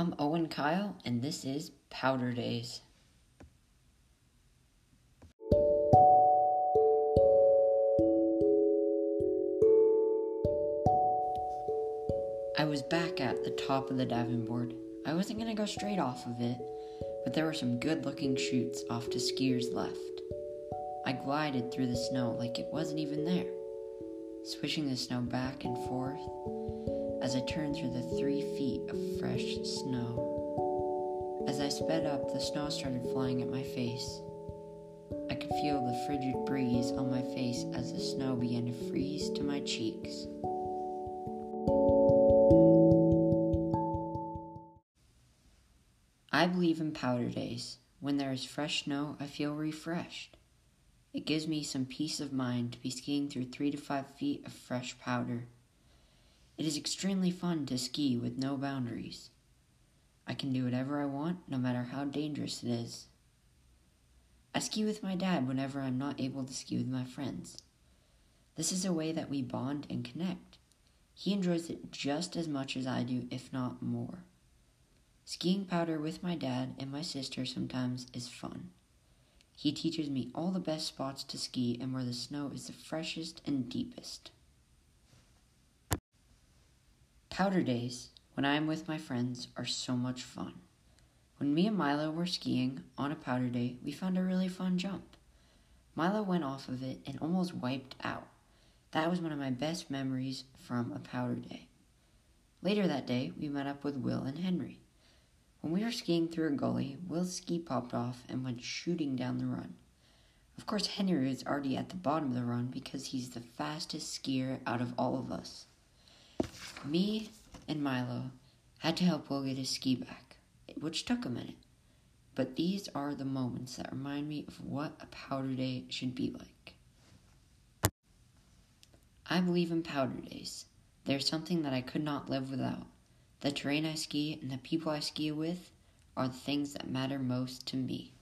I'm Owen Kyle, and this is Powder Days. I was back at the top of the diving board. I wasn't going to go straight off of it, but there were some good looking chutes off to skiers' left. I glided through the snow like it wasn't even there, swishing the snow back and forth as I turned through the three feet of sped up, the snow started flying at my face. I could feel the frigid breeze on my face as the snow began to freeze to my cheeks. I believe in powder days. When there is fresh snow, I feel refreshed. It gives me some peace of mind to be skiing through three to five feet of fresh powder. It is extremely fun to ski with no boundaries. Can do whatever I want, no matter how dangerous it is. I ski with my dad whenever I'm not able to ski with my friends. This is a way that we bond and connect. He enjoys it just as much as I do, if not more. Skiing powder with my dad and my sister sometimes is fun. He teaches me all the best spots to ski and where the snow is the freshest and deepest. Powder days, when I am with my friends, are so much fun. When me and Milo were skiing on a powder day, we found a really fun jump. Milo went off of it and almost wiped out. That was one of my best memories from a powder day. Later that day, we met up with Will and Henry. When we were skiing through a gully, Will's ski popped off and went shooting down the run. Of course, Henry was already at the bottom of the run because he's the fastest skier out of all of us. Me and Milo had to help Will get his ski back, which took a minute. But these are the moments that remind me of what a powder day should be like. I believe in powder days. They're something that I could not live without. The terrain I ski and the people I ski with are the things that matter most to me.